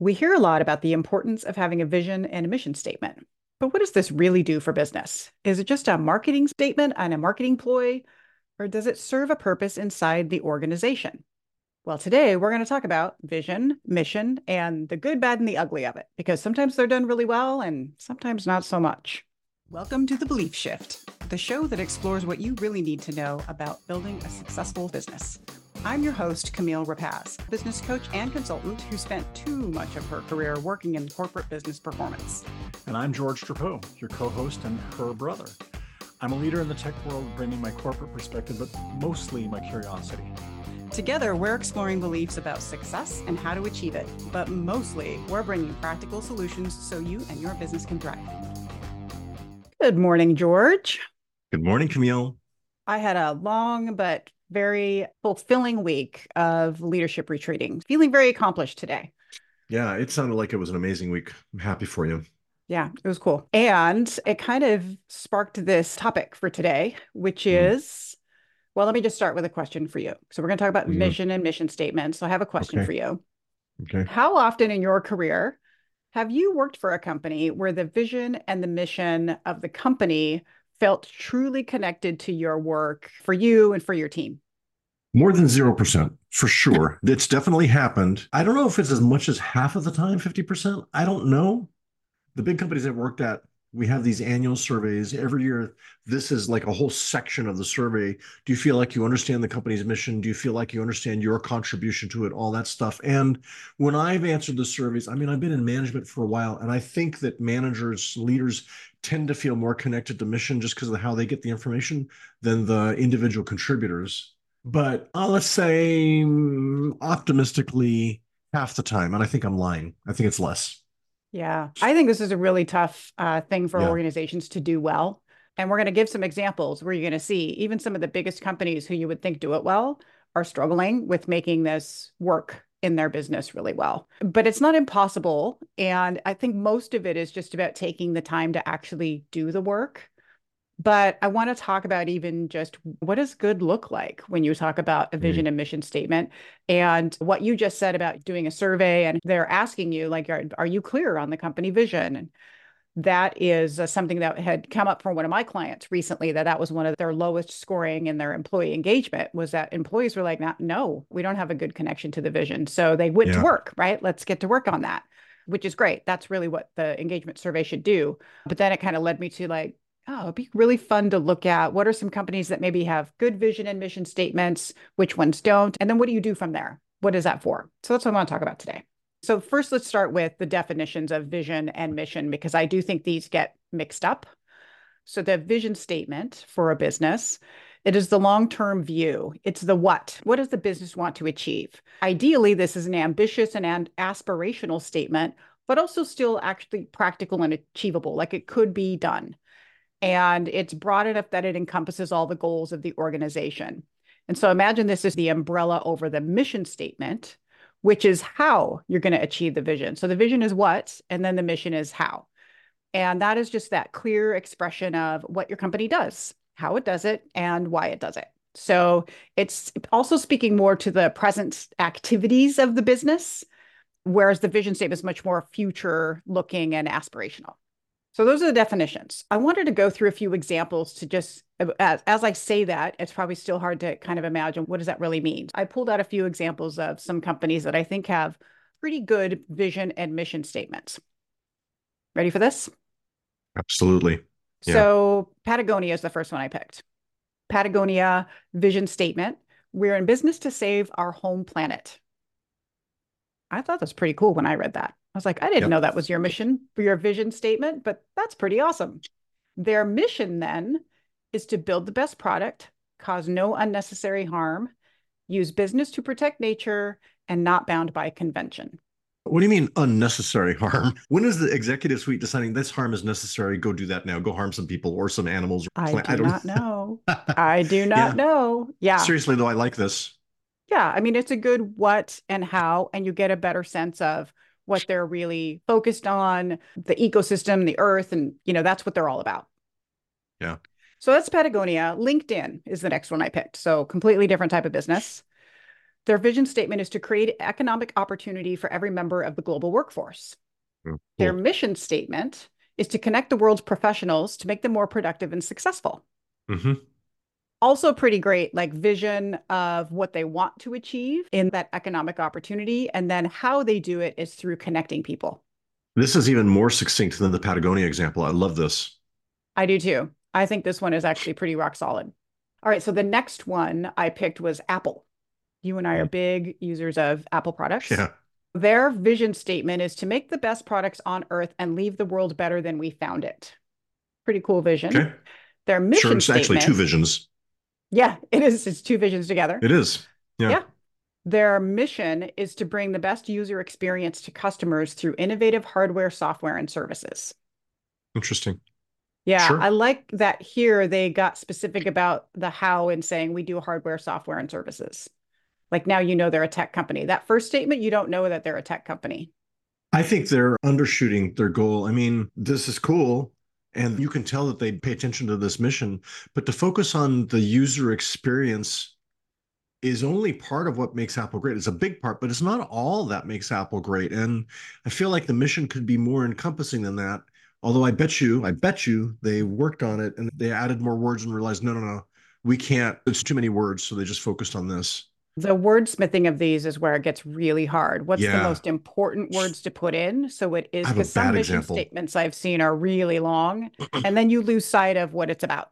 We hear a lot about the importance of having a vision and a mission statement. But what does this really do for business? Is it just a marketing statement and a marketing ploy, or does it serve a purpose inside the organization? Well, today we're going to talk about vision, mission, and the good, bad, and the ugly of it, because sometimes they're done really well and sometimes not so much. Welcome to The Belief Shift, the show that explores what you really need to know about building a successful business. I'm your host, Camille Rapacz, business coach and consultant who spent too much of her career working in corporate business performance. And I'm George Trapeau, your co host and her brother. I'm a leader in the tech world, bringing my corporate perspective, but mostly my curiosity. Together, we're exploring beliefs about success and how to achieve it, but mostly, we're bringing practical solutions so you and your business can thrive. Good morning, George. Good morning, Camille. I had a long but very fulfilling week of leadership retreating. Feeling very accomplished today. Yeah, it sounded like it was an amazing week. I'm happy for you. Yeah, it was cool. And it kind of sparked this topic for today, which mm-hmm. is well, let me just start with a question for you. So, we're going to talk about vision and mission statements. So, I have a question okay. for you. Okay. How often in your career have you worked for a company where the vision and the mission of the company felt truly connected to your work for you and for your team? More than 0%, for sure. it's definitely happened. I don't know if it's as much as half of the time, 50%. I don't know. The big companies I've worked at, we have these annual surveys every year. This is like a whole section of the survey. Do you feel like you understand the company's mission? Do you feel like you understand your contribution to it? All that stuff. And when I've answered the surveys, I mean, I've been in management for a while, and I think that managers, leaders tend to feel more connected to mission just because of how they get the information than the individual contributors. But uh, let's say optimistically half the time. And I think I'm lying. I think it's less. Yeah. I think this is a really tough uh, thing for yeah. organizations to do well. And we're going to give some examples where you're going to see even some of the biggest companies who you would think do it well are struggling with making this work in their business really well. But it's not impossible. And I think most of it is just about taking the time to actually do the work. But I want to talk about even just what does good look like when you talk about a vision mm. and mission statement and what you just said about doing a survey and they're asking you like are, are you clear on the company vision? that is uh, something that had come up from one of my clients recently that that was one of their lowest scoring in their employee engagement was that employees were like no we don't have a good connection to the vision so they went yeah. to work right let's get to work on that which is great that's really what the engagement survey should do but then it kind of led me to like oh it'd be really fun to look at what are some companies that maybe have good vision and mission statements which ones don't and then what do you do from there what is that for so that's what i want to talk about today so, first, let's start with the definitions of vision and mission, because I do think these get mixed up. So, the vision statement for a business. It is the long term view. It's the what. What does the business want to achieve? Ideally, this is an ambitious and aspirational statement, but also still actually practical and achievable, like it could be done. And it's broad enough that it encompasses all the goals of the organization. And so imagine this is the umbrella over the mission statement which is how you're going to achieve the vision. So the vision is what, and then the mission is how. And that is just that clear expression of what your company does, how it does it, and why it does it. So it's also speaking more to the present activities of the business, whereas the vision statement is much more future looking and aspirational. So those are the definitions. I wanted to go through a few examples to just uh, as, as I say that, it's probably still hard to kind of imagine what does that really mean. I pulled out a few examples of some companies that I think have pretty good vision and mission statements. Ready for this? Absolutely. Yeah. So Patagonia is the first one I picked. Patagonia vision statement. We're in business to save our home planet. I thought that's pretty cool when I read that. I was like, I didn't yep. know that was your mission for your vision statement, but that's pretty awesome. Their mission then is to build the best product, cause no unnecessary harm, use business to protect nature, and not bound by convention. What do you mean unnecessary harm? When is the executive suite deciding this harm is necessary? Go do that now. Go harm some people or some animals. I do I don't not know. I do not yeah. know. Yeah. Seriously, though, I like this. Yeah. I mean, it's a good what and how, and you get a better sense of what they're really focused on, the ecosystem, the earth, and you know, that's what they're all about. Yeah. So that's Patagonia. LinkedIn is the next one I picked. So completely different type of business. Their vision statement is to create economic opportunity for every member of the global workforce. Oh, cool. Their mission statement is to connect the world's professionals to make them more productive and successful. Mm-hmm. Also, pretty great, like vision of what they want to achieve in that economic opportunity. And then how they do it is through connecting people. This is even more succinct than the Patagonia example. I love this. I do too. I think this one is actually pretty rock solid. All right. So the next one I picked was Apple. You and I are mm. big users of Apple products. Yeah. Their vision statement is to make the best products on earth and leave the world better than we found it. Pretty cool vision. Okay. Their mission Sure. It's actually two visions. Yeah, it is. It's two visions together. It is. Yeah. Yeah. Their mission is to bring the best user experience to customers through innovative hardware, software, and services. Interesting. Yeah, Sure. I like that here they got specific about the how and saying we do hardware, software, and services. Like now you know they're a tech company. That first statement, you don't know that they're a tech company. I think they're undershooting their goal. I mean, this is cool. And you can tell that they pay attention to this mission, but to focus on the user experience is only part of what makes Apple great. It's a big part, but it's not all that makes Apple great. And I feel like the mission could be more encompassing than that. Although I bet you, I bet you they worked on it and they added more words and realized, no, no, no, we can't. It's too many words. So they just focused on this. The wordsmithing of these is where it gets really hard. What's the most important words to put in? So it is I have a because some mission example. statements I've seen are really long, and then you lose sight of what it's about.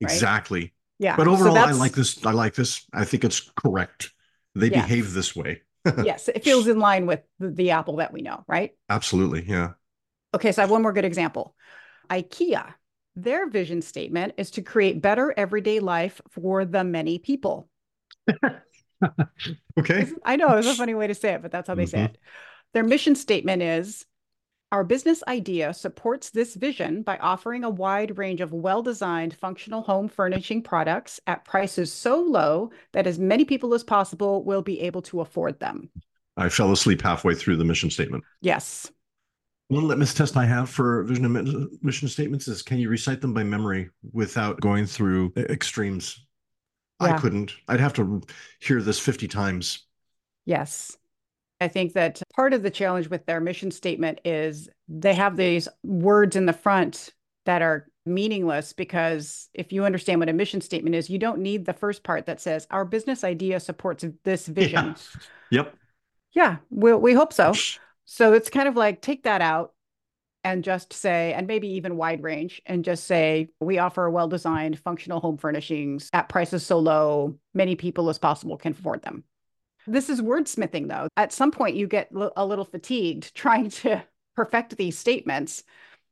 Right. Exactly. Yeah. But so overall, I like this. I like this. I think it's correct. They Yes. behave this way. yes, it feels in line with the, the Apple that we know, right? Absolutely. Yeah. Okay, so I have one more good example. IKEA, their vision statement is to create better everyday life for the many people. Okay. I know it's a funny way to say it, but that's how they say Mhm. it. Their mission statement is our business idea supports this vision by offering a wide range of well designed functional home furnishing products at prices so low that as many people as possible will be able to afford them. I fell asleep halfway through the mission statement. Yes. One litmus test I have for vision and mission statements is can you recite them by memory without going through e- extremes? I couldn't. I'd have to hear this 50 times. Yes. I think that part of the challenge with their mission statement is they have these words in the front that are meaningless because if you understand what a mission statement is, you don't need the first part that says our business idea supports this vision. Yep. Yeah, we we hope so. So it's kind of like take that out and just say, and maybe even wide range, and just say, we offer well designed functional home furnishings at prices so low, many people as possible can afford them. This is wordsmithing, though. At some point, you get a little fatigued trying to perfect these statements,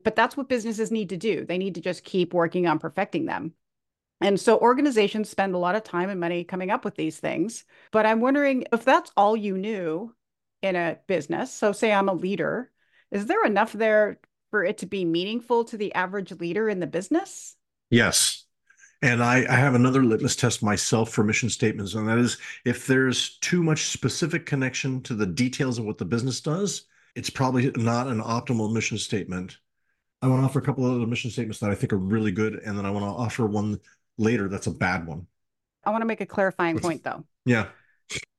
but that's what businesses need to do. They need to just keep working on perfecting them. And so organizations spend a lot of time and money coming up with these things. But I'm wondering if that's all you knew in a business. So, say I'm a leader, is there enough there for it to be meaningful to the average leader in the business? Yes. And I, I have another litmus test myself for mission statements, and that is if there's too much specific connection to the details of what the business does, it's probably not an optimal mission statement. I want to offer a couple of other mission statements that I think are really good, and then I want to offer one later that's a bad one. I want to make a clarifying point, though. Yeah.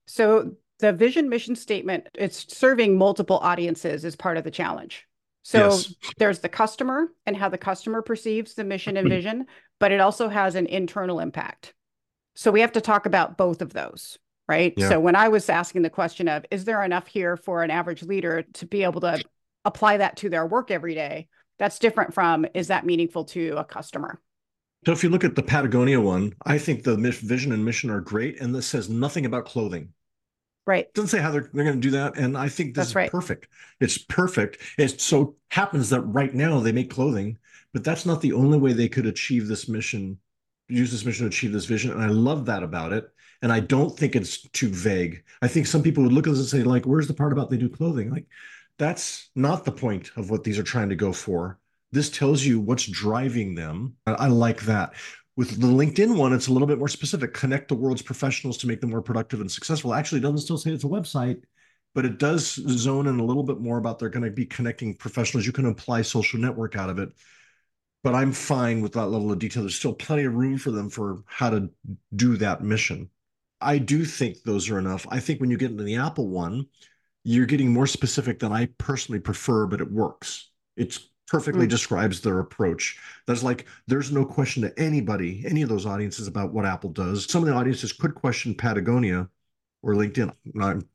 So, the vision mission statement, it's serving multiple audiences as part of the challenge. So, Yes. there's the customer and how the customer perceives the mission and mm-hmm. vision, but it also has an internal impact. So we have to talk about both of those, right? Yeah. So when I was asking the question of, is there enough here for an average leader to be able to apply that to their work every day? That's different from, is that meaningful to a customer? So if you look at the Patagonia one, I think the vision and mission are great, and this says nothing about clothing. Right. It doesn't say how they're, they're going to do that, and I think this That's is right. perfect. It's perfect. It so happens that right now they make clothing, but that's not the only way they could achieve this mission, use this mission to achieve this vision. And I love that about it. And I don't think it's too vague. I think some people would look at this and say, like, where's the part about they do clothing? Like, that's not the point of what these are trying to go for. This tells you what's driving them. I, I like that. With the LinkedIn one, it's a little bit more specific. Connect the world's professionals to make them more productive and successful. Actually, doesn't still say it's a website, but it does zone in a little bit more about they're going to be connecting professionals. You can apply social network out of it. But I'm fine with that level of detail. There's still plenty of room for them for how to do that mission. I do think those are enough. I think when you get into the Apple one, you're getting more specific than I personally prefer, but it works. It's perfectly mm. describes their approach. That's like there's no question to anybody, any of those audiences about what Apple does. Some of the audiences could question Patagonia or LinkedIn.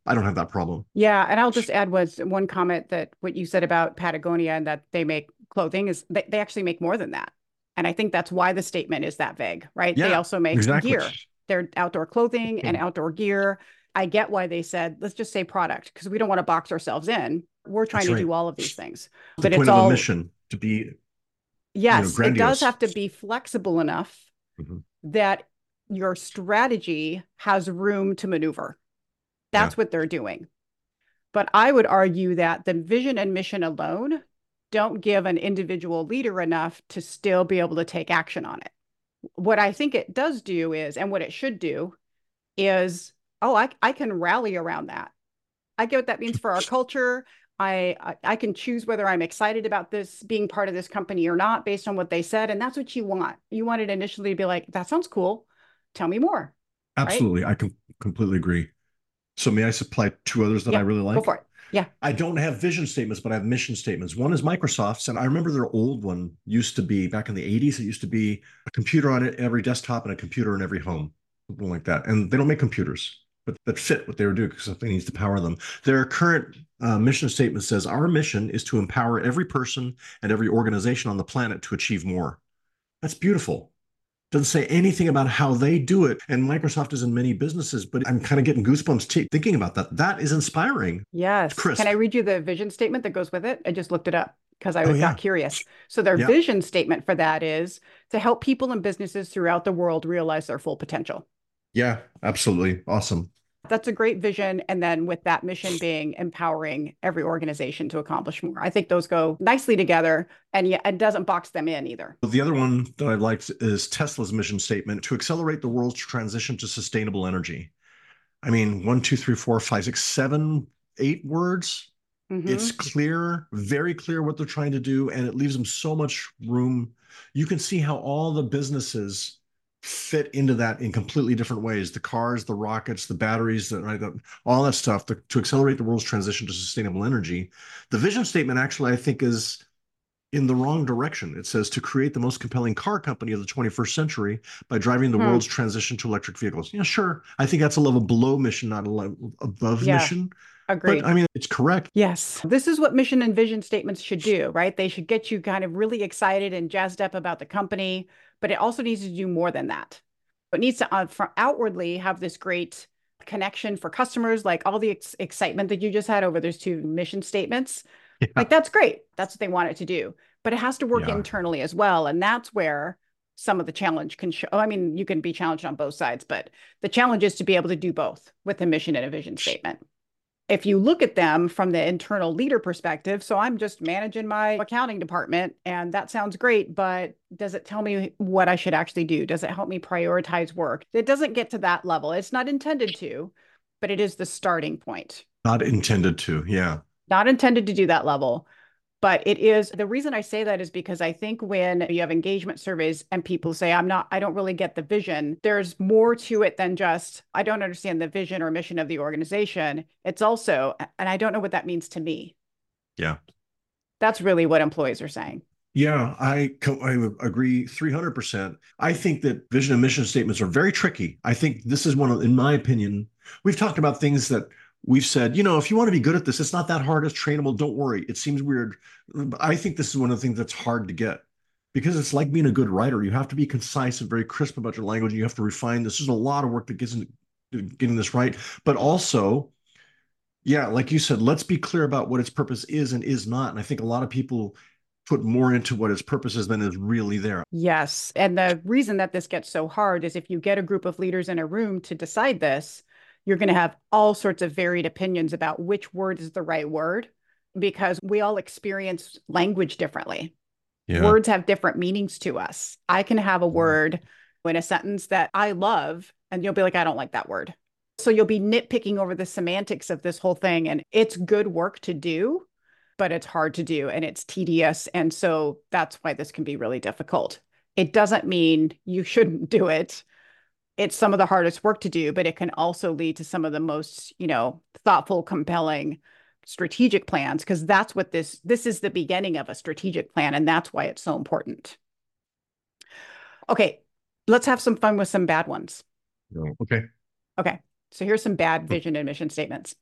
I don't have that problem. Yeah, and I'll just add was one comment that what you said about Patagonia and that they make clothing is they, they actually make more than that. And I think that's why the statement is that vague, right? Yeah, they also make exactly. gear. They're outdoor clothing and outdoor gear. I get why they said, let's just say product, because we don't want to box ourselves in. We're trying That's to right. do all of these things. but it's all mission to be Yes, you know, it does have to be flexible enough mm-hmm. that your strategy has room to maneuver. That's yeah. what they're doing. But I would argue that the vision and mission alone don't give an individual leader enough to still be able to take action on it. What I think it does do is, and what it should do is, oh, I, I can rally around that. I get what that means for our culture. I, I can choose whether I'm excited about this being part of this company or not based on what they said. And that's what you want. You want it initially to be like, that sounds cool. Tell me more. Absolutely. Right? I can completely agree. So may I supply two others that yeah, I really like? Go for it. Yeah. I don't have vision statements, but I have mission statements. One is Microsoft's, and I remember their old one used to be back in the 80s, it used to be a computer on every desktop and a computer in every home, something like that. And they don't make computers but that fit what they were doing because something needs to power them. Their current uh, mission statement says our mission is to empower every person and every organization on the planet to achieve more. That's beautiful. Doesn't say anything about how they do it. And Microsoft is in many businesses, but I'm kind of getting goosebumps t- thinking about that. That is inspiring. Yes. Chris. Can I read you the vision statement that goes with it? I just looked it up because I oh, yeah. got curious. So their yeah. vision statement for that is to help people and businesses throughout the world realize their full potential. Yeah, absolutely. Awesome. That's a great vision. And then with that mission being empowering every organization to accomplish more. I think those go nicely together and yet it doesn't box them in either. The other one that I liked is Tesla's mission statement to accelerate the world's transition to sustainable energy. I mean, one, two, three, four, five, six, seven, eight words. Mm-hmm. It's clear, very clear what they're trying to do, and it leaves them so much room. You can see how all the businesses fit into that in completely different ways the cars the rockets the batteries the, right, the, all that stuff to, to accelerate the world's transition to sustainable energy the vision statement actually i think is in the wrong direction it says to create the most compelling car company of the 21st century by driving the hmm. world's transition to electric vehicles yeah sure i think that's a level below mission not a level above yeah. mission Agreed. But I mean, it's correct. Yes. This is what mission and vision statements should do, right? They should get you kind of really excited and jazzed up about the company, but it also needs to do more than that. It needs to uh, outwardly have this great connection for customers, like all the ex- excitement that you just had over those two mission statements. Yeah. Like that's great. That's what they want it to do. But it has to work yeah. internally as well. And that's where some of the challenge can show. I mean, you can be challenged on both sides, but the challenge is to be able to do both with a mission and a vision statement if you look at them from the internal leader perspective, so I'm just managing my accounting department and that sounds great, but does it tell me what I should actually do? Does it help me prioritize work? It doesn't get to that level. It's not intended to, but it is the starting point. Not intended to, yeah. Not intended to do that level but it is the reason I say that is because I think when you have engagement surveys and people say, I'm not, I don't really get the vision, there's more to it than just, I don't understand the vision or mission of the organization. It's also, and I don't know what that means to me. Yeah. That's really what employees are saying. Yeah, I I agree 300%. I think that vision and mission statements are very tricky. I think this is one of in my opinion, we've talked about things that we've said, you know, if you want to be good at this, it's not that hard. It's trainable. Don't worry. It seems weird. But I think this is one of the things that's hard to get because it's like being a good writer. You have to be concise and very crisp about your language. And you have to refine this. There's a lot of work that gets into getting this right. But also, yeah, like you said, let's be clear about what its purpose is and is not. And I think a lot of people put more into what its purpose is than is really there. Yes. And the reason that this gets so hard is if you get a group of leaders in a room to decide this, you're going to have all sorts of varied opinions about which word is the right word because we all experience language differently. Yeah. Words have different meanings to us. I can have a mm-hmm. word in a sentence that I love, and you'll be like, I don't like that word. So you'll be nitpicking over the semantics of this whole thing. And it's good work to do, but it's hard to do and it's tedious. And so that's why this can be really difficult. It doesn't mean you shouldn't do it it's some of the hardest work to do, but it can also lead to some of the most, you know, thoughtful, compelling strategic plans because that's what this this is the beginning of a strategic plan and that's why it's so important. Okay, let's have some fun with some bad ones. Okay. Okay. So here's some bad vision and mission statements.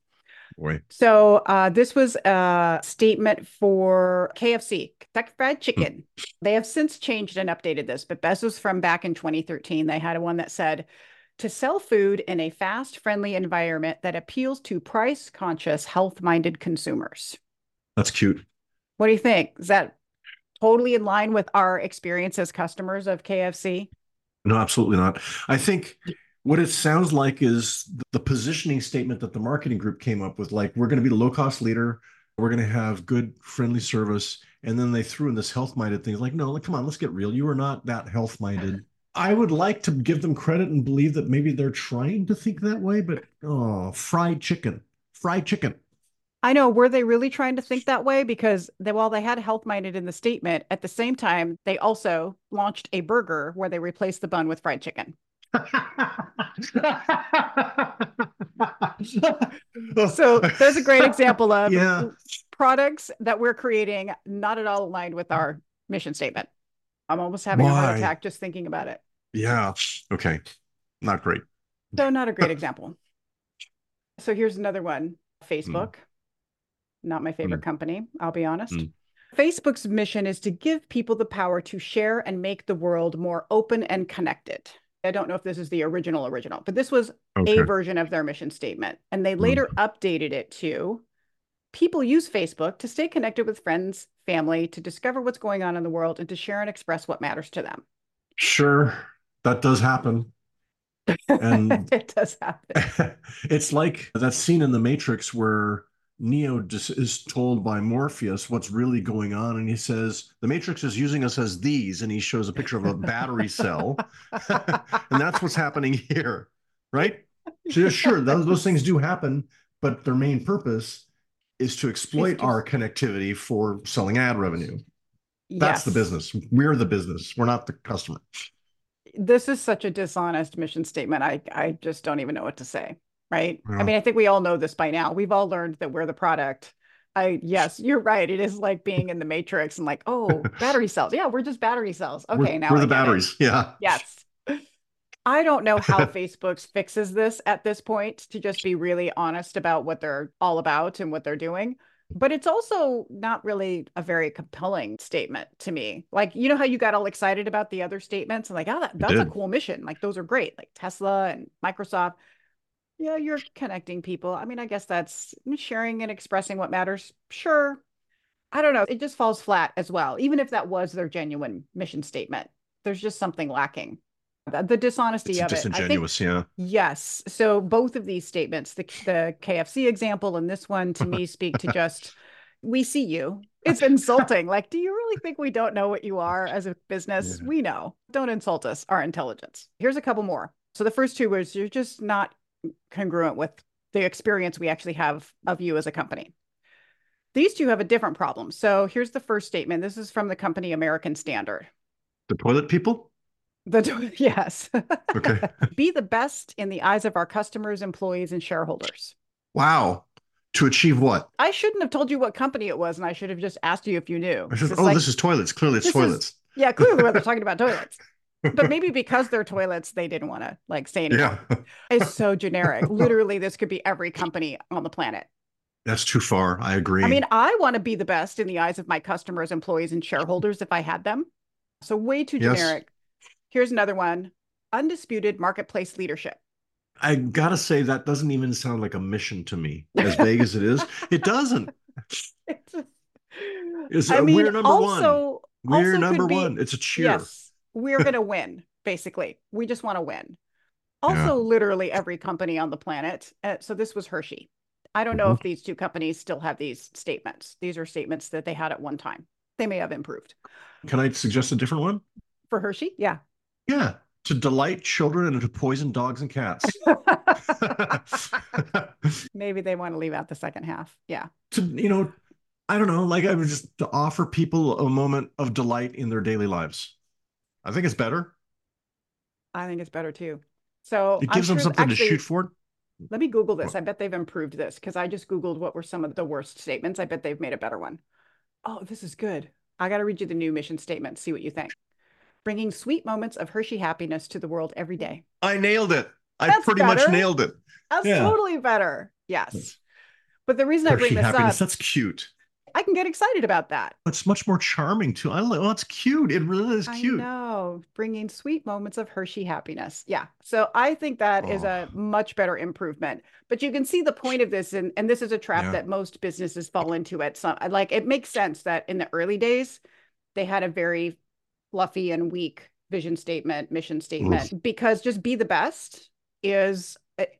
Boy. So uh, this was a statement for KFC, Kentucky Fried Chicken. they have since changed and updated this, but this was from back in 2013. They had one that said, to sell food in a fast, friendly environment that appeals to price conscious, health minded consumers. That's cute. What do you think? Is that totally in line with our experience as customers of KFC? No, absolutely not. I think what it sounds like is the positioning statement that the marketing group came up with like we're going to be the low cost leader we're going to have good friendly service and then they threw in this health minded thing like no like, come on let's get real you are not that health minded i would like to give them credit and believe that maybe they're trying to think that way but oh fried chicken fried chicken I know. Were they really trying to think that way? Because they, while they had health minded in the statement, at the same time, they also launched a burger where they replaced the bun with fried chicken. So there's a great example of yeah. products that we're creating not at all aligned with our mission statement. I'm almost having Why? a heart attack just thinking about it. Yeah. Okay. Not great. So not a great example. So here's another one. Facebook. Mm. Not my favorite mm. company, I'll be honest. Mm. Facebook's mission is to give people the power to share and make the world more open and connected. I don't know if this is the original original, but this was okay. a version of their mission statement. And they later mm. updated it to people use Facebook to stay connected with friends, family, to discover what's going on in the world, and to share and express what matters to them. Sure, that does happen. And it does happen. it's like that scene in The Matrix where Neo just is told by Morpheus what's really going on, and he says the Matrix is using us as these, and he shows a picture of a battery cell, and that's what's happening here, right? So sure, those, those things do happen, but their main purpose is to exploit our connectivity for selling ad revenue. That's yes. the business. We're the business. We're not the customer. This is such a dishonest mission statement. I I just don't even know what to say right? Yeah. I mean, I think we all know this by now. We've all learned that we're the product. I yes, you're right. It is like being in the matrix and like, oh, battery cells. Yeah, we're just battery cells. Okay, we're, now we're the batteries. It. Yeah. Yes. I don't know how Facebook fixes this at this point to just be really honest about what they're all about and what they're doing. But it's also not really a very compelling statement to me. Like, you know how you got all excited about the other statements and like, oh, that, that's a cool mission. Like, those are great, like Tesla and Microsoft yeah, you're connecting people. I mean, I guess that's sharing and expressing what matters. Sure. I don't know. It just falls flat as well. Even if that was their genuine mission statement, there's just something lacking. The, the dishonesty it's of disingenuous, it. Disingenuous, yeah. Yes. So both of these statements, the the KFC example and this one to me speak to just we see you. It's insulting. like, do you really think we don't know what you are as a business? Yeah. We know. Don't insult us, our intelligence. Here's a couple more. So the first two words, you're just not congruent with the experience we actually have of you as a company. These two have a different problem. So here's the first statement. This is from the company American Standard. The toilet people? The to- yes. Okay. Be the best in the eyes of our customers, employees, and shareholders. Wow. To achieve what? I shouldn't have told you what company it was, and I should have just asked you if you knew. oh, like, this is toilets. Clearly, it's toilets. Is, yeah, clearly, they're talking about toilets but maybe because they're toilets, they didn't want to like say anything. Yeah. it's so generic. Literally, this could be every company on the planet. That's too far. I agree. I mean, I want to be the best in the eyes of my customers, employees, and shareholders if I had them. So way too yes. generic. Here's another one undisputed marketplace leadership. I gotta say that doesn't even sound like a mission to me. As vague as it is, it doesn't. It's, I uh, mean, we're number also, one. We're number be, one. It's a cheer. Yes we're going to win, basically. We just want to win. Also, yeah. literally every company on the planet. Uh, so this was Hershey. I don't know mm-hmm. if these two companies still have these statements. These are statements that they had at one time. They may have improved. Can I suggest a different one? For Hershey? Yeah. Yeah. To delight children and to poison dogs and cats. Maybe they want to leave out the second half. Yeah. To, you know, I don't know, like I would just to offer people a moment of delight in their daily lives. I think it's better. I think it's better too. So it gives I'm them something actually, to shoot for. Let me Google this. I bet they've improved this because I just Googled what were some of the worst statements. I bet they've made a better one. Oh, this is good. I got to read you the new mission statement, see what you think. Bringing sweet moments of Hershey happiness to the world every day. I nailed it. I That's pretty much nailed it. That's Yeah. totally better. Yes. But the reason I bring this happiness. up, That's cute. I can get excited about that. It's much more charming too. I like. Oh, it's cute. It really is cute. I know, bringing sweet moments of Hershey happiness. Yeah. So I think that is a Oh. much better improvement. But you can see the point of this, and, and this is a trap Yeah. that most businesses fall into at some like it makes sense that in the early days, they had a very fluffy and weak vision statement, mission statement, because just be the best is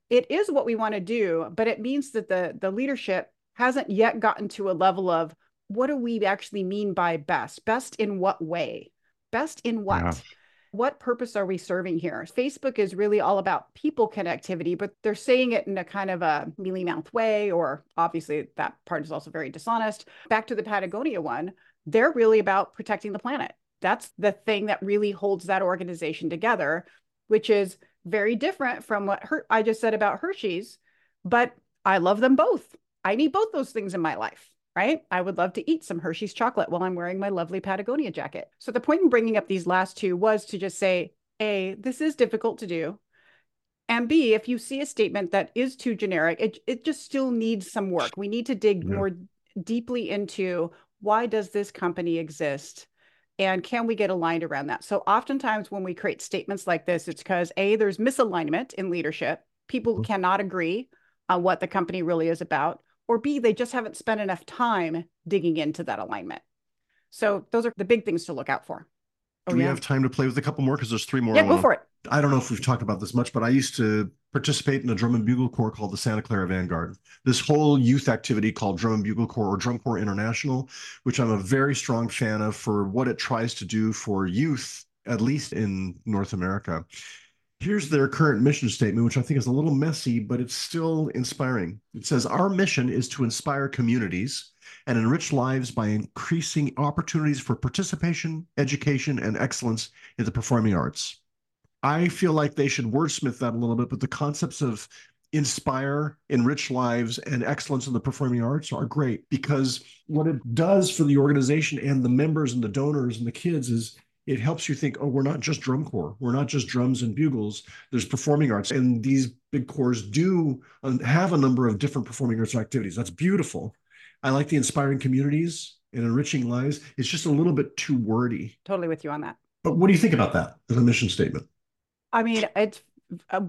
it is what we want to do, but it means that the the leadership hasn't yet gotten to a level of what do we actually mean by best? Best in what way? Best in what? Yeah. What purpose are we serving here? Facebook is really all about people connectivity, but they're saying it in a kind of a mealy mouth way, or obviously that part is also very dishonest. Back to the Patagonia one, they're really about protecting the planet. That's the thing that really holds that organization together, which is very different from what Her- I just said about Hershey's, but I love them both. I need both those things in my life, right? I would love to eat some Hershey's chocolate while I'm wearing my lovely Patagonia jacket. So the point in bringing up these last two was to just say, A, this is difficult to do. And B, if you see a statement that is too generic, it, it just still needs some work. We need to dig Yeah. more deeply into why does this company exist? And can we get aligned around that? So oftentimes when we create statements like this, it's because A, there's misalignment in leadership. People Mhm. cannot agree on what the company really is about. Or B, they just haven't spent enough time digging into that alignment. So those are the big things to look out for. Do we have time to play with a couple more? Because there's three more. yeah, go for it. I don't know if we've talked about this much, but I used to participate in a drum and bugle corps called the Santa Clara Vanguard. This whole youth activity called Drum and Bugle Corps or Drum Corps International, which I'm a very strong fan of for what it tries to do for youth, at least in North America. Here's their current mission statement, which I think is a little messy, but it's still inspiring. It says, Our mission is to inspire communities and enrich lives by increasing opportunities for participation, education, and excellence in the performing arts. I feel like they should wordsmith that a little bit, but the concepts of inspire, enrich lives, and excellence in the performing arts are great because what it does for the organization and the members and the donors and the kids is it helps you think, oh, we're not just drum corps. We're not just drums and bugles. There's performing arts. And these big corps do have a number of different performing arts activities. That's beautiful. I like the inspiring communities and enriching lives. It's just a little bit too wordy. Totally with you on that. But what do you think about that as a mission statement? I mean, it's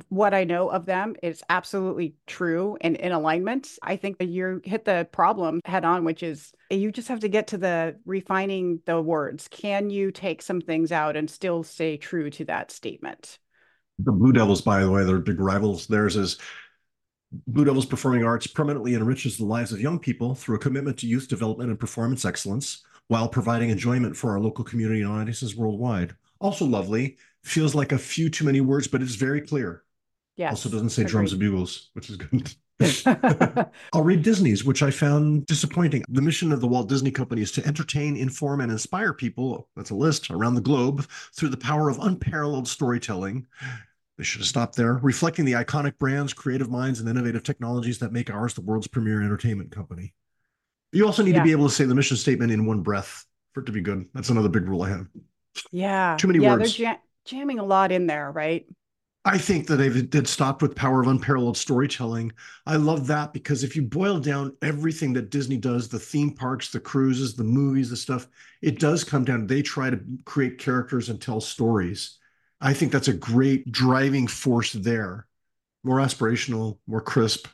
what I know of them. It's absolutely true and in alignment. I think that you hit the problem head on, which is you just have to get to the refining the words. Can you take some things out and still stay true to that statement? The Blue Devils, by the way, they're big rivals. Theirs is Blue Devils Performing Arts permanently enriches the lives of young people through a commitment to youth development and performance excellence while providing enjoyment for our local community and audiences worldwide. Also lovely. Feels like a few too many words, but it's very clear. Yeah. Also doesn't say drums and bugles, which is good. I'll read Disney's, which I found disappointing. The mission of the Walt Disney Company is to entertain, inform, and inspire people, that's a list, around the globe through the power of unparalleled storytelling. They should have stopped there, reflecting the iconic brands, creative minds, and innovative technologies that make ours the world's premier entertainment company. You also need Yeah. to be able to say the mission statement in one breath for it to be good. That's another big rule I have. yeah. Too many yeah, words. They're jam- jamming a lot in there, right? I think that they've did stopped with power of unparalleled storytelling. I love that because if you boil down everything that Disney does, the theme parks, the cruises, the movies, the stuff, it does come down. They try to create characters and tell stories. I think that's a great driving force there. More aspirational, more crisp.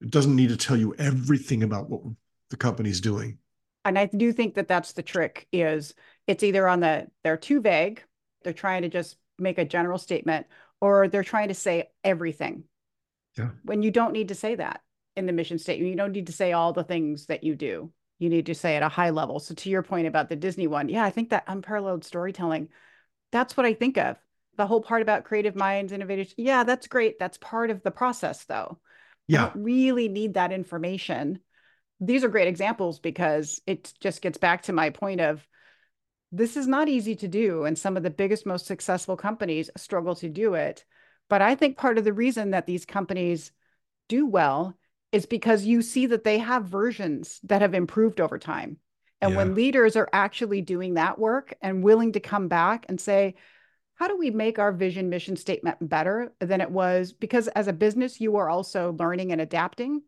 It doesn't need to tell you everything about what the company's doing. and I do think that that's the trick is it's either on the they're too vague, they're trying to just make a general statement or they're trying to say everything. Yeah. When you don't need to say that in the mission statement, you don't need to say all the things that you do. You need to say at a high level. So to your point about the Disney one, yeah, I think that unparalleled storytelling, that's what I think of. The whole part about creative minds, innovators. Yeah, that's great. That's part of the process though. Yeah. really need that information. These are great examples because it just gets back to my point of this is not easy to do. And some of the biggest, most successful companies struggle to do it. But I think part of the reason that these companies do well is because you see that they have versions that have improved over time. And yeah. when leaders are actually doing that work and willing to come back and say, how do we make our vision mission statement better than it was? Because as a business, you are also learning and adapting,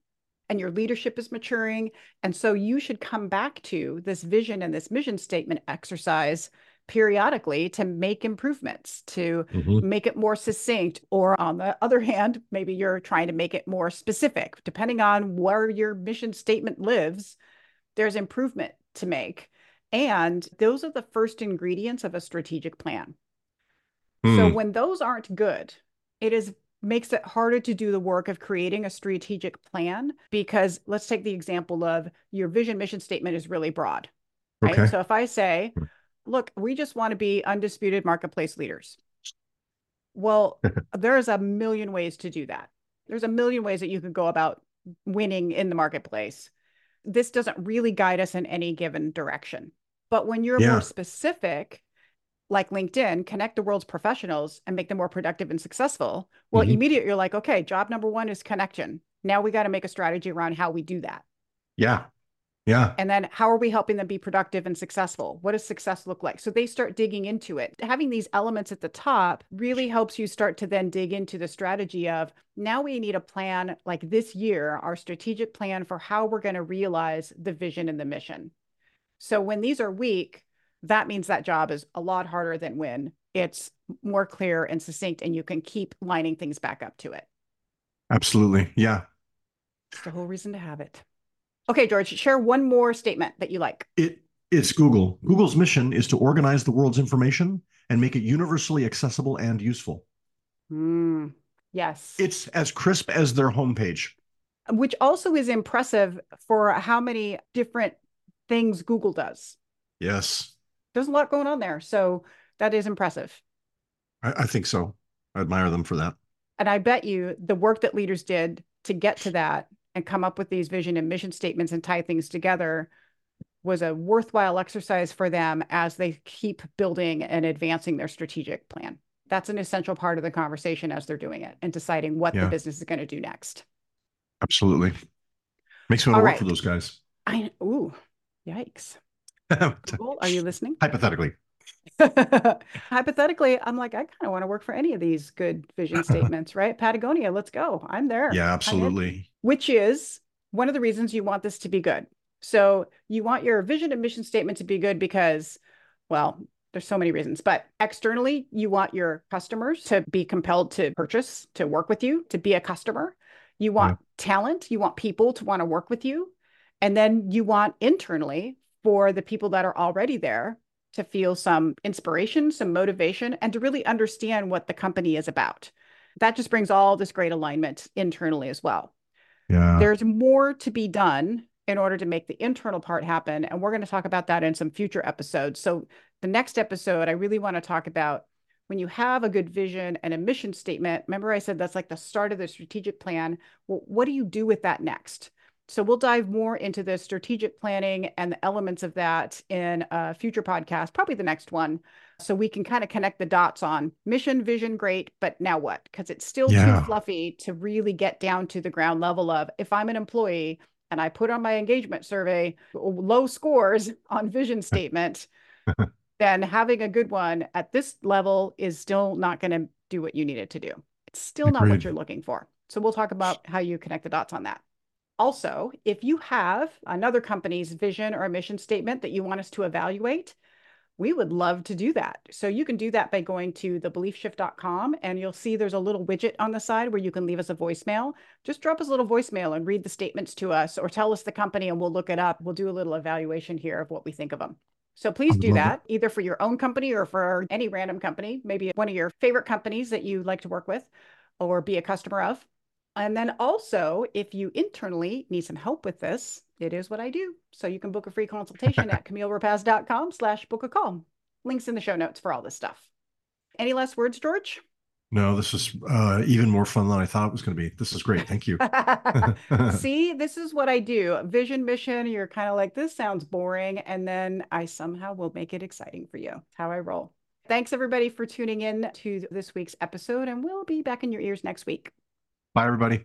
and your leadership is maturing. And so you should come back to this vision and this mission statement exercise periodically to make improvements, to mm-hmm. make it more succinct. Or on the other hand, maybe you're trying to make it more specific. Depending on where your mission statement lives, there's improvement to make. And those are the first ingredients of a strategic plan. Mm. So hmm. when those aren't good, it is makes it harder to do the work of creating a strategic plan because let's take the example of your vision mission statement is really broad. Right? Okay. So if I say, hmm look, we just want to be undisputed marketplace leaders. Well, there's a million ways to do that. There's a million ways that you can go about winning in the marketplace. This doesn't really guide us in any given direction. But when you're yeah. more specific, like LinkedIn, connect the world's professionals and make them more productive and successful. Well, mm-hmm. immediately you're like, okay, job number one is connection. Now we got to make a strategy around how we do that. Yeah. Yeah. And then how are we helping them be productive and successful? What does success look like? So they start digging into it. Having these elements at the top really helps you start to then dig into the strategy of now we need a plan like this year, our strategic plan for how we're going to realize the vision and the mission. So when these are weak, that means that job is a lot harder than when it's more clear and succinct and you can keep lining things back up to it. Absolutely. Yeah. It's the whole reason to have it. Okay, George, share one more statement that you like. It it's Google. Google's mission is to organize the world's information and make it universally accessible and useful. Mm, yes. It's as crisp as their homepage. Which also is impressive for how many different things Google does. Yes. There's a lot going on there. So that is impressive. I, I think so. I admire them for that. And I bet you the work that leaders did to get to that and come up with these vision and mission statements and tie things together was a worthwhile exercise for them as they keep building and advancing their strategic plan. That's an essential part of the conversation as they're doing it and deciding what yeah. the business is going to do next. Absolutely. Makes me want to work right. for those guys. I ooh, yikes. Google, are you listening? Hypothetically. Hypothetically, I'm like, I kind of want to work for any of these good vision statements, right? Patagonia, let's go. I'm there. Yeah, absolutely. Which is one of the reasons you want this to be good. So you want your vision and mission statement to be good because, well, there's so many reasons, but externally, you want your customers to be compelled to purchase, to work with you, to be a customer. You want yeah. talent, you want people to want to work with you. And then you want internally for the people that are already there to feel some inspiration, some motivation, and to really understand what the company is about. That just brings all this great alignment internally as well. Yeah. There's more to be done in order to make the internal part happen. And we're going to talk about that in some future episodes. So, the next episode, I really want to talk about when you have a good vision and a mission statement. Remember, I said that's like the start of the strategic plan. Well, what do you do with that next? So we'll dive more into the strategic planning and the elements of that in a future podcast, probably the next one. So we can kind of connect the dots on mission, vision, great, but now what? Because it's still yeah. too fluffy to really get down to the ground level of if I'm an employee and I put on my engagement survey low scores on vision statement, then having a good one at this level is still not going to do what you need it to do. It's still Agreed. not what you're looking for. So we'll talk about how you connect the dots on that. Also, if you have another company's vision or a mission statement that you want us to evaluate, we would love to do that. So you can do that by going to thebeliefshift.com and you'll see there's a little widget on the side where you can leave us a voicemail. Just drop us a little voicemail and read the statements to us or tell us the company and we'll look it up. We'll do a little evaluation here of what we think of them. So please do that either for your own company or for any random company, maybe one of your favorite companies that you like to work with or be a customer of. And then also, if you internally need some help with this, it is what I do. So you can book a free consultation at camillerapacz.com slash book a call. Links in the show notes for all this stuff. Any last words, George? No, this is uh, even more fun than I thought it was going to be. This is great. Thank you. See, this is what I do. Vision, mission, you're kind of like, this sounds boring. And then I somehow will make it exciting for you. how I roll. Thanks everybody for tuning in to this week's episode, and we'll be back in your ears next week. Bye, everybody.